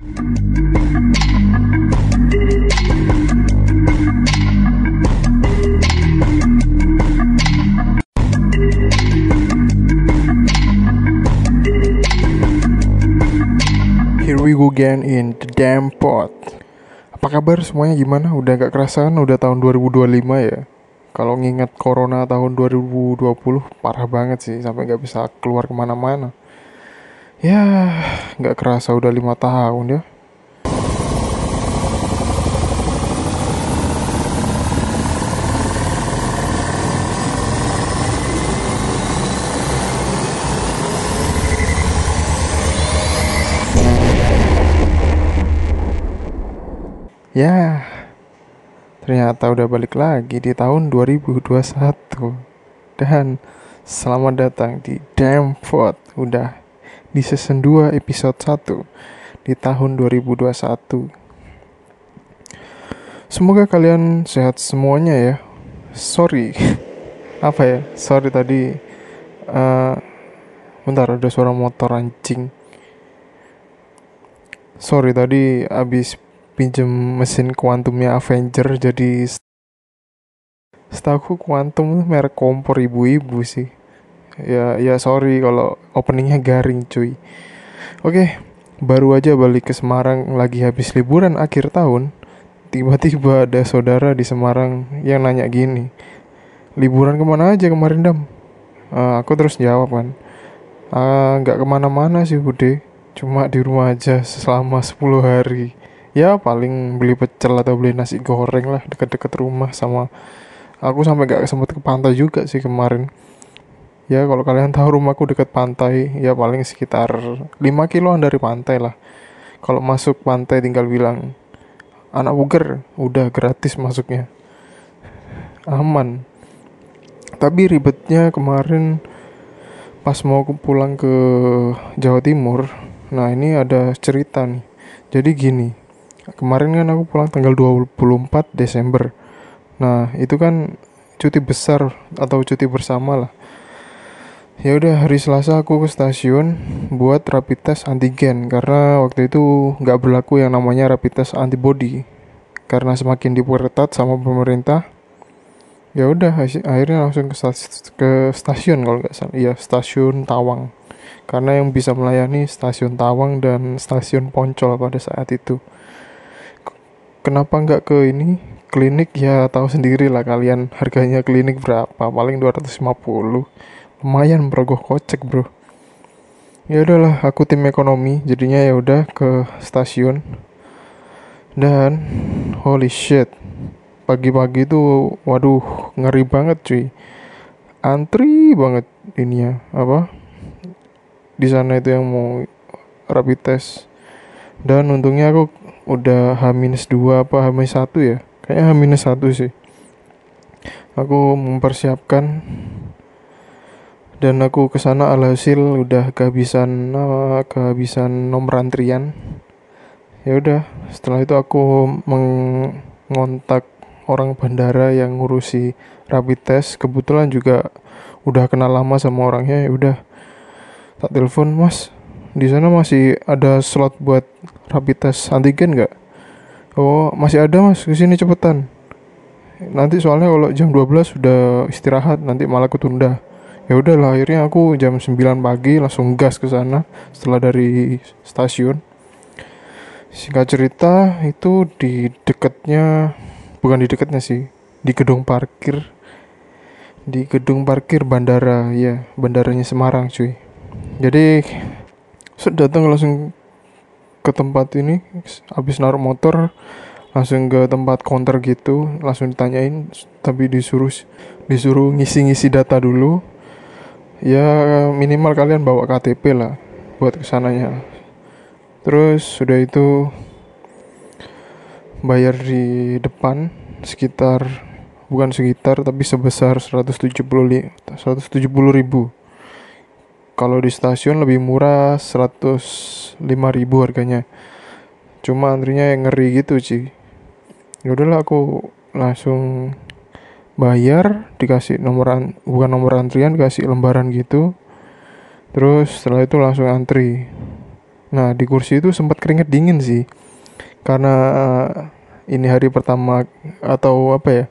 Here we go again in the damn pot. Apa kabar semuanya gimana? Udah gak kerasan udah tahun 2025 ya. Kalau nginget corona tahun 2020 parah banget sih sampai gak bisa keluar ke mana-mana. Ya gak kerasa udah lima tahun ya. Ya, ternyata udah balik lagi di tahun 2021 Dan selamat datang di Damn Udah di season 2 episode 1 di tahun 2021 Semoga kalian sehat semuanya ya. Sorry. Apa ya, sorry tadi uh, Bentar ada suara motor anjing. Sorry tadi abis pinjem mesin kuantumnya Avenger jadi setahu kuantum merek kompor ibu-ibu sih ya ya sorry kalau openingnya garing cuy. Oke baru aja balik ke Semarang lagi habis liburan akhir tahun. Tiba-tiba ada saudara di Semarang yang nanya gini liburan ke mana aja kemarin dam? Uh, aku terus jawab kan nggak uh, ke mana-mana sih bude. Cuma di rumah aja selama 10 hari. Ya paling beli pecel atau beli nasi goreng lah dekat-dekat rumah sama aku sampai gak sempet ke pantai juga sih kemarin ya kalau kalian tahu rumahku dekat pantai ya paling sekitar 5 kiloan dari pantai lah. Kalau masuk pantai tinggal bilang anak buger udah gratis masuknya. Aman. Tapi ribetnya kemarin pas mau pulang ke Jawa Timur nah ini ada cerita nih. Jadi gini kemarin kan aku pulang tanggal 24 Desember. Nah itu kan cuti besar atau cuti bersama lah ya udah hari Selasa aku ke stasiun buat rapid test antigen karena waktu itu nggak berlaku yang namanya rapid test antibody. Karena semakin diperketat sama pemerintah ya udah akhirnya langsung ke, stasiun, ke stasiun kalau nggak salah. Iya stasiun Tawang. Karena yang bisa melayani stasiun Tawang dan stasiun Poncol pada saat itu. Kenapa nggak ke ini? Klinik ya tahu sendiri lah kalian harganya klinik berapa. Paling 250 lumayan merogoh kocek bro. Ya udahlah aku tim ekonomi. Jadinya ya udah ke stasiun. Dan holy shit. Pagi-pagi itu waduh ngeri banget cuy. Antri banget ini ya apa? Di sana itu yang mau rapid test. Dan untungnya aku udah H-2 apa H-1 ya? Kayaknya H-1 sih. Aku mempersiapkan dan aku ke sana alhasil udah kehabisan uh, kehabisan nomor antrian ya udah setelah itu aku mengontak orang bandara yang ngurusi rapid test kebetulan juga udah kenal lama sama orangnya ya udah tak telepon mas di sana masih ada slot buat rapid test antigen nggak? Oh masih ada mas, ke sini cepetan. Nanti soalnya kalau jam 12 sudah istirahat, nanti malah ketunda. Ya udahlah, akhirnya aku jam 9 pagi langsung gas ke sana setelah dari stasiun. Singkat cerita itu di dekatnya, bukan di dekatnya sih, di gedung parkir, di gedung parkir bandara, ya bandaranya Semarang cuy. Jadi datang langsung ke tempat ini habis naruh motor langsung ke tempat counter gitu langsung ditanyain tapi disuruh disuruh ngisi-ngisi data dulu ya minimal kalian bawa KTP lah buat ke sananya. Terus sudah itu bayar di depan sekitar bukan sekitar tapi sebesar 170 170 ribu. Kalau di stasiun lebih murah 105 ribu harganya. Cuma antrinya yang ngeri gitu sih ya udahlah aku langsung bayar dikasih nomor an bukan nomor antrian dikasih lembaran gitu. Terus setelah itu langsung antri. Nah di kursi itu sempat keringet dingin sih. Karena uh, ini hari pertama atau apa ya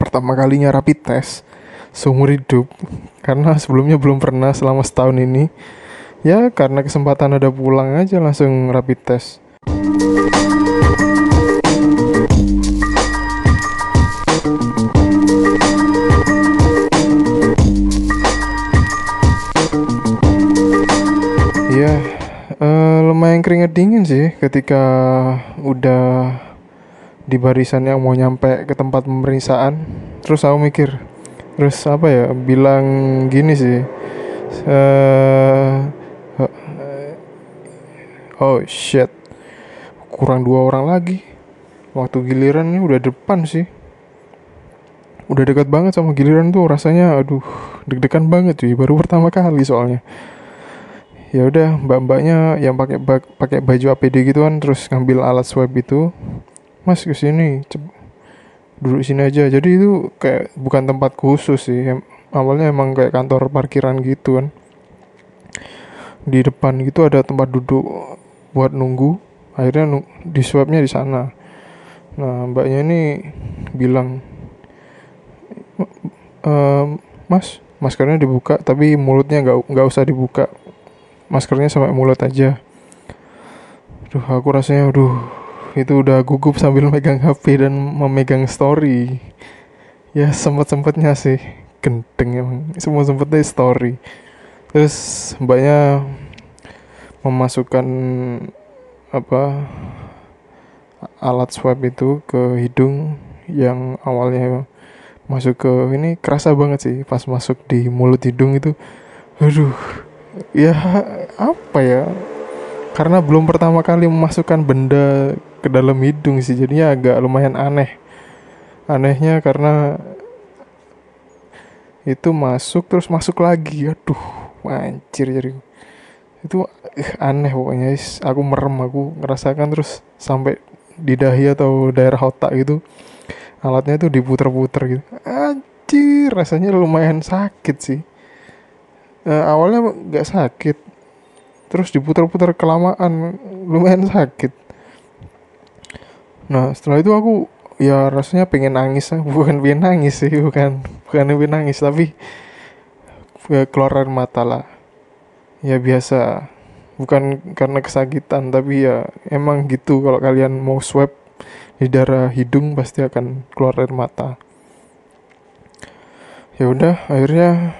pertama kalinya rapid test seumur hidup. Karena sebelumnya belum pernah selama setahun ini. Ya karena kesempatan ada pulang aja langsung rapid test lumayan keringet dingin sih ketika udah di barisan yang mau nyampe ke tempat pemeriksaan. Terus aku mikir terus apa ya bilang gini sih uh, oh shit kurang dua orang lagi. Waktu giliran ini udah depan sih. Udah dekat banget sama giliran tuh rasanya aduh deg-degan banget cuy baru pertama kali soalnya ya udah mbak-mbaknya yang pakai pakai baju APD gitu kan terus ngambil alat swab itu mas ke sini duduk sini aja. Jadi itu kayak bukan tempat khusus sih awalnya emang kayak kantor parkiran gitu kan. Di depan gitu ada tempat duduk buat nunggu akhirnya nung di swabnya di sana. Nah mbaknya ini bilang e, mas maskernya dibuka tapi mulutnya nggak nggak usah dibuka maskernya sampai mulut aja. Duh aku rasanya aduh itu udah gugup sambil megang HP dan memegang story. Ya sempat sempatnya sih. Gendeng emang. Semua sempatnya story. Terus mbaknya memasukkan apa alat swab itu ke hidung yang awalnya masuk ke ini kerasa banget sih pas masuk di mulut hidung itu. Aduh ya apa ya? Karena belum pertama kali memasukkan benda ke dalam hidung sih jadinya agak lumayan aneh. Anehnya karena itu masuk terus masuk lagi. Aduh mancir jadi. Itu eh, aneh pokoknya. Aku merem aku ngerasakan terus sampai di dahi atau daerah otak gitu alatnya tuh diputer-puter gitu. Anjir rasanya lumayan sakit sih uh, awalnya nggak sakit. Terus diputar-putar kelamaan lumayan sakit. Nah setelah itu aku ya rasanya pengen nangis bukan pengen nangis sih bukan bukan pengen nangis tapi ya keluar air mata lah. Ya biasa. Bukan karena kesakitan tapi ya emang gitu. Kalau kalian mau swab di darah hidung pasti akan keluar air mata. Ya udah akhirnya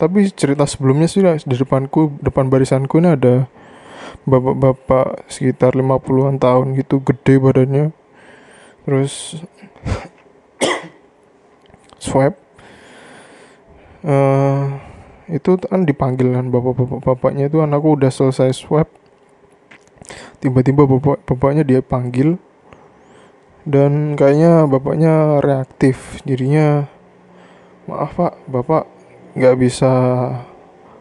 tapi cerita sebelumnya sih di depanku depan barisanku ini ada bapak-bapak sekitar 50-an tahun gitu gede badannya. Terus swab. Uh, itu kan dipanggil kan bapak-bapaknya itu anakku udah selesai swab. Tiba-tiba bapak-bapaknya dia panggil. Dan kayaknya bapaknya reaktif dirinya maaf pak bapak nggak bisa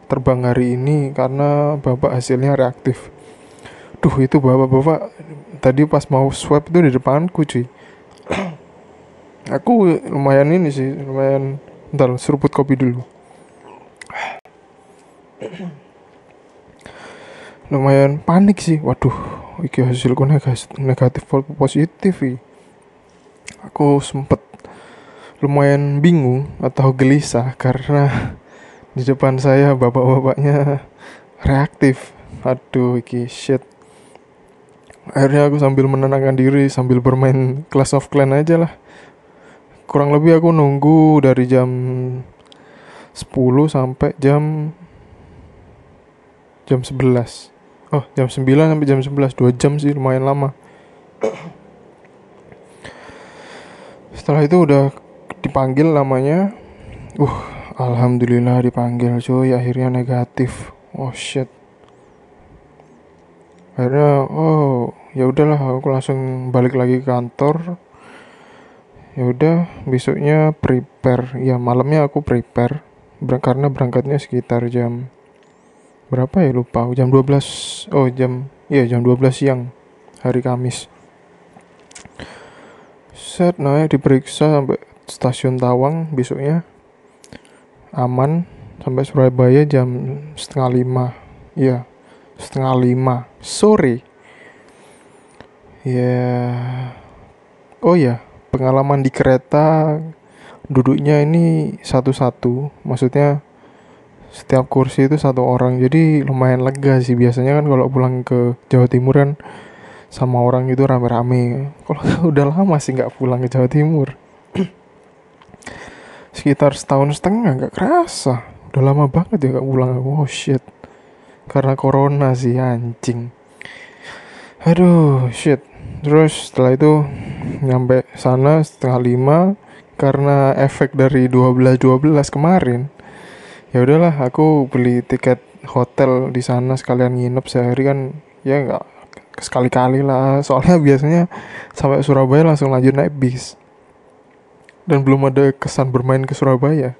terbang hari ini karena bapak hasilnya reaktif. Duh itu bapak-bapak tadi pas mau swab itu di depanku cuy. Aku lumayan ini sih lumayan ntar seruput kopi dulu. Lumayan panik sih waduh iki hasilku negatif, negatif positif aku sempet lumayan bingung atau gelisah karena di depan saya bapak-bapaknya reaktif. Aduh iki shit. Akhirnya aku sambil menenangkan diri sambil bermain Clash of Clan aja lah. Kurang lebih aku nunggu dari jam 10 sampai jam jam 11 oh jam 9 sampai jam 11 2 jam sih lumayan lama. Setelah itu udah dipanggil namanya. Uh alhamdulillah dipanggil cuy. Akhirnya negatif. Oh shit. Akhirnya oh ya udahlah aku langsung balik lagi ke kantor. Ya udah besoknya prepare. Ya malamnya aku prepare. Ber karena berangkatnya sekitar jam berapa ya? Lupa jam 12 oh jam iya jam 12 siang hari Kamis. Set naik diperiksa sampai stasiun Tawang besoknya aman sampai Surabaya jam setengah lima. Iya setengah lima sore. Ya oh ya pengalaman di kereta duduknya ini satu-satu. Maksudnya setiap kursi itu satu orang. Jadi lumayan lega sih. Biasanya kan kalau pulang ke Jawa Timur kan sama orang itu rame-rame. Kalau udah lama sih nggak pulang ke Jawa Timur sekitar setahun setengah nggak kerasa. Udah lama banget ya nggak pulang oh shit. Karena corona sih anjing. Aduh shit. Terus setelah itu nyampe sana setengah lima karena efek dari 12 12 kemarin ya udahlah aku beli tiket hotel di sana sekalian nginep sehari kan ya nggak sekali-kali lah. Soalnya biasanya sampai Surabaya langsung lanjut naik bis dan belum ada kesan bermain ke Surabaya.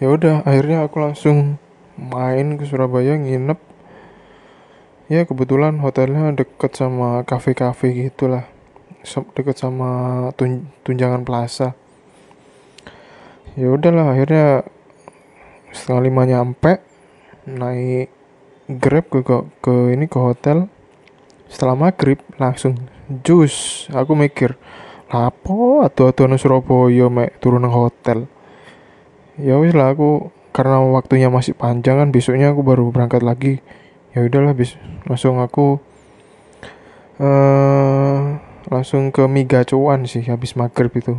Ya udah akhirnya aku langsung main ke Surabaya nginep. Ya kebetulan hotelnya deket sama kafe-kafe gitulah. Deket sama tun tunjangan plaza. Ya udahlah akhirnya setengah lima nyampe naik grab ke, ke ke ini ke hotel. Setelah maghrib langsung jus aku mikir lapo atau atau Surabaya mek turun nang hotel ya wis lah aku karena waktunya masih panjang kan besoknya aku baru berangkat lagi ya udahlah bis langsung aku uh, langsung ke Migacuan sih habis maghrib itu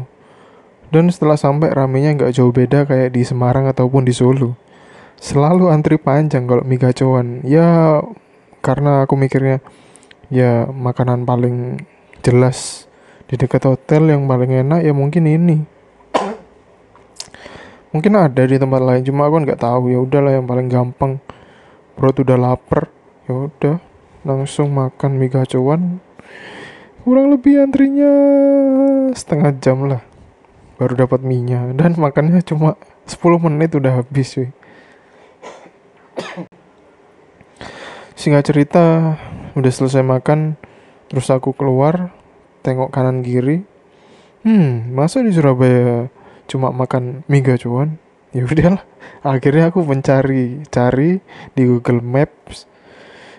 dan setelah sampai ramenya nggak jauh beda kayak di Semarang ataupun di Solo. Selalu antri panjang kalau mie gacoan. Ya karena aku mikirnya ya makanan paling jelas di dekat hotel yang paling enak ya mungkin ini. Mungkin ada di tempat lain cuma aku nggak tahu ya udahlah yang paling gampang. Perut udah lapar ya udah langsung makan mie gacoan kurang lebih antrinya setengah jam lah baru dapat minyak dan makannya cuma 10 menit udah habis cuy singkat cerita udah selesai makan terus aku keluar tengok kanan kiri. Hmm masa di Surabaya cuma makan mie gacuan? Ya udahlah. Akhirnya aku mencari cari di Google Maps.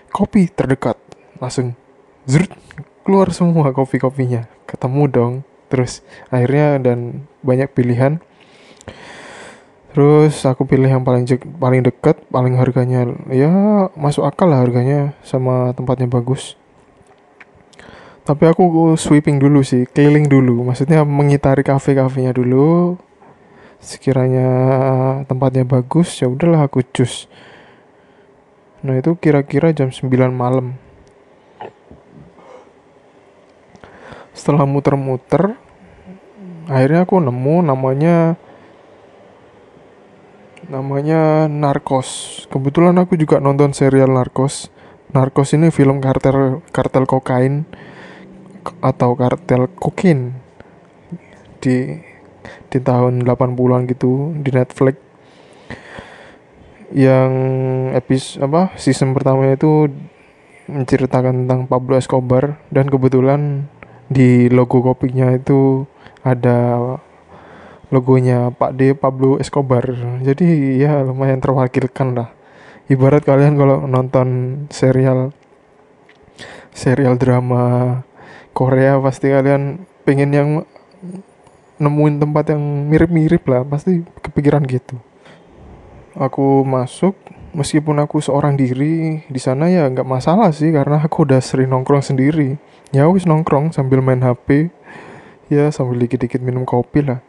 Kopi terdekat. Langsung zrut keluar semua kopi-kopinya. Ketemu dong. Terus akhirnya dan banyak pilihan terus aku pilih yang paling paling dekat paling harganya ya masuk akal lah harganya sama tempatnya bagus. Tapi aku sweeping dulu sih keliling dulu. Maksudnya mengitari kafe-kafenya dulu. Sekiranya tempatnya bagus ya udahlah aku cus. Nah itu kira-kira jam 9 malam. Setelah muter-muter akhirnya aku nemu namanya namanya Narcos. Kebetulan aku juga nonton serial Narcos. Narcos ini film kartel kartel kokain atau kartel kokain. Di di tahun 80-an gitu di Netflix. Yang episode apa season pertamanya itu menceritakan tentang Pablo Escobar. Dan kebetulan di logo kopinya itu ada logonya Pak D. Pablo Escobar. Jadi ya lumayan terwakilkan lah. Ibarat kalian kalau nonton serial serial drama Korea pasti kalian pengen yang nemuin tempat yang mirip-mirip lah. Pasti kepikiran gitu. Aku masuk meskipun aku seorang diri di sana ya nggak masalah sih karena aku udah sering nongkrong sendiri. Ya wis nongkrong sambil main HP ya sambil dikit-dikit minum kopi lah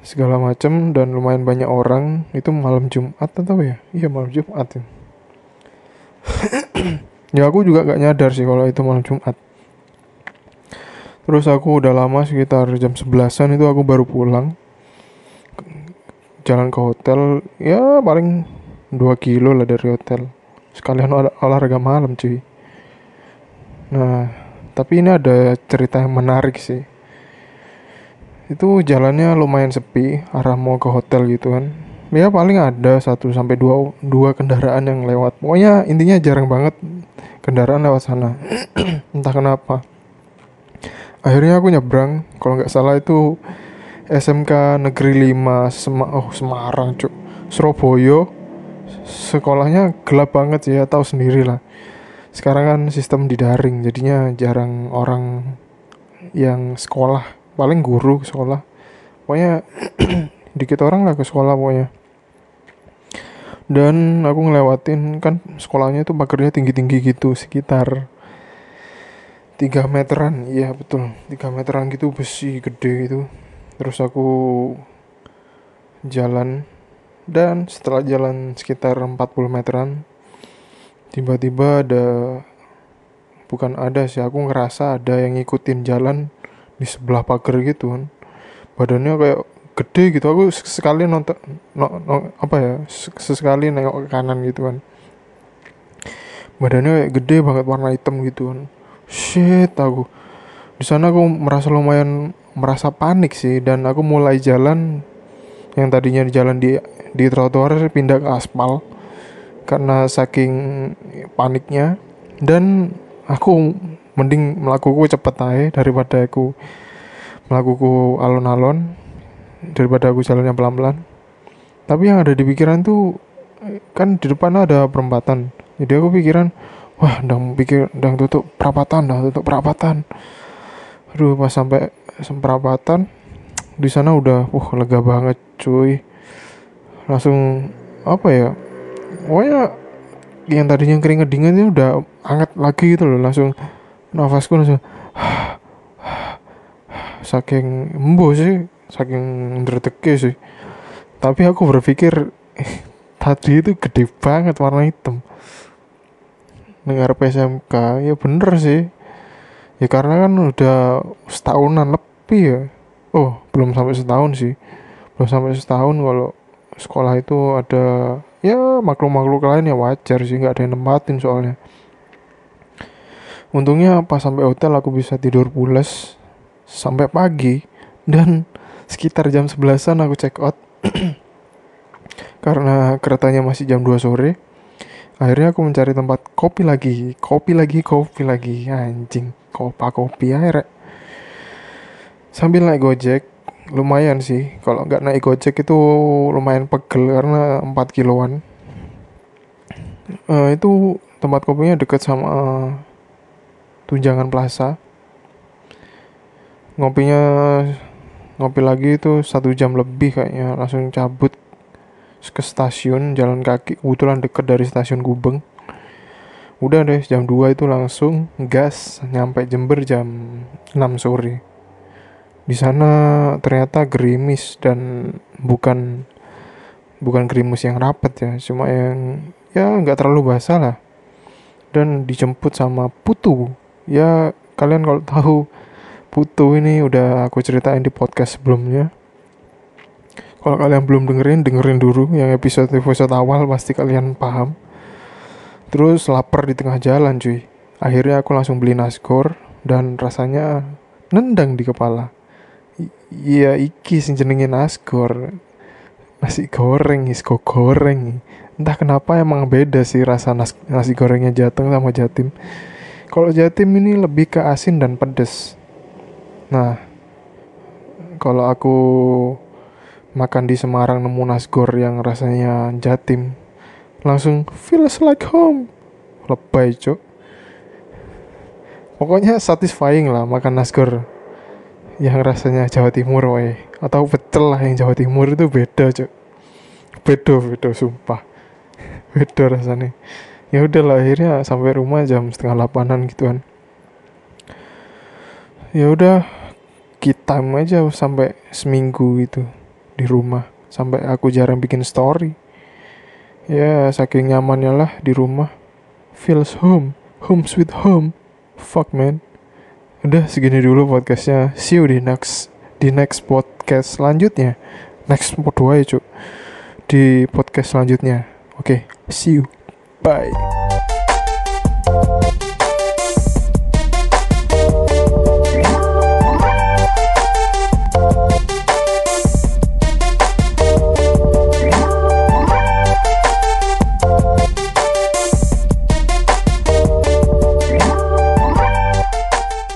segala macem dan lumayan banyak orang itu malam Jumat atau ya? Iya malam Jumat ya ya aku juga gak nyadar sih kalau itu malam Jumat. Terus aku udah lama sekitar jam sebelasan itu aku baru pulang. Jalan ke hotel ya paling 2 kilo lah dari hotel. Sekalian ol olahraga malam cuy. Nah, tapi ini ada cerita yang menarik sih. Itu jalannya lumayan sepi, arah mau ke hotel gitu kan. Ya paling ada satu sampai dua dua kendaraan yang lewat. Pokoknya intinya jarang banget kendaraan lewat sana. Entah kenapa. Akhirnya aku nyebrang, kalau nggak salah itu SMK Negeri 5 Sema oh Semarang, Cuk. Surabaya sekolahnya gelap banget ya tahu sendiri lah sekarang kan sistem di daring jadinya jarang orang yang sekolah paling guru sekolah. Pokoknya dikit orang lah ke sekolah pokoknya. Dan aku ngelewatin kan sekolahnya tuh pagarnya tinggi-tinggi gitu sekitar 3 meteran. Iya betul. 3 meteran gitu besi gede gitu. Terus aku jalan. Dan setelah jalan sekitar 40 meteran tiba-tiba ada bukan ada sih aku ngerasa ada yang ngikutin jalan di sebelah pagar gitu kan. Badannya kayak gede gitu. Aku sekali nonton no, no, apa ya sesekali nengok ke kanan gitu kan. Badannya kayak gede banget warna hitam gitu kan. Shit aku di sana aku merasa lumayan merasa panik sih dan aku mulai jalan yang tadinya di jalan di di trotoar pindah ke aspal karena saking paniknya. Dan aku mending melakuku cepet aja daripada aku melakuku alon-alon daripada aku jalannya pelan-pelan. Tapi yang ada di pikiran tuh kan di depan ada perempatan. Jadi aku pikiran wah ndang pikir ndang tutup perapatan dah tutup perapatan. Aduh pas sampai perapatan di sana udah wah lega banget cuy. Langsung apa ya pokoknya yang tadinya keringet dinginnya udah hangat lagi gitu loh langsung nafasku langsung saking embo sih saking ndredeke sih. Tapi aku berpikir tadi itu gede banget warna hitam. Dengar PSMK ya bener sih. Ya karena kan udah setahunan lebih ya. Oh belum sampai setahun sih. Belum sampai setahun kalau sekolah itu ada ya makhluk-makhluk lain ya wajar sih nggak ada yang nempatin soalnya untungnya pas sampai hotel aku bisa tidur pulas sampai pagi. Dan sekitar jam 11an aku check out. Karena keretanya masih jam 2 sore. Akhirnya aku mencari tempat kopi lagi. Kopi lagi kopi lagi. Anjing kopa kopi air sambil naik gojek lumayan sih. Kalau nggak naik gojek itu lumayan pegel karena 4 kiloan. Uh, itu tempat kopinya deket sama Tunjangan Plaza. Ngopinya ngopi lagi itu satu jam lebih kayaknya langsung cabut ke stasiun jalan kaki kebetulan deket dari stasiun Gubeng. Udah deh jam 2 itu langsung gas nyampe Jember jam 6 sore. Di sana ternyata gerimis dan bukan bukan gerimis yang rapat ya cuma yang ya nggak terlalu basah lah. Dan dijemput sama Putu ya kalian kalau tahu Putu ini udah aku ceritain di podcast sebelumnya. Kalau kalian belum dengerin dengerin dulu yang episode episode awal pasti kalian paham. Terus lapar di tengah jalan cuy. Akhirnya aku langsung beli nasgor dan rasanya nendang di kepala. Iya iki sing jenenge nasgor nasi goreng isko goreng. Entah kenapa emang beda sih rasa nas nasi gorengnya Jateng sama Jatim kalau Jatim ini lebih ke asin dan pedes. Nah kalau aku makan di Semarang nemu nasgor yang rasanya Jatim langsung feels like home. Lebay cok pokoknya satisfying lah makan nasgor yang rasanya Jawa Timur wae atau pecel lah yang Jawa Timur itu beda cok beda beda sumpah. Beda rasanya ya udah lah akhirnya sampai rumah jam setengah delapanan gituan ya udah kita aja sampai seminggu gitu di rumah. Sampai aku jarang bikin story. Ya saking nyamannya lah di rumah. Feels home home sweet home. Fuck man. Udah segini dulu podcastnya. See you di next di next podcast selanjutnya. Next dua ya cuk. Di podcast selanjutnya. Oke okay, see you bye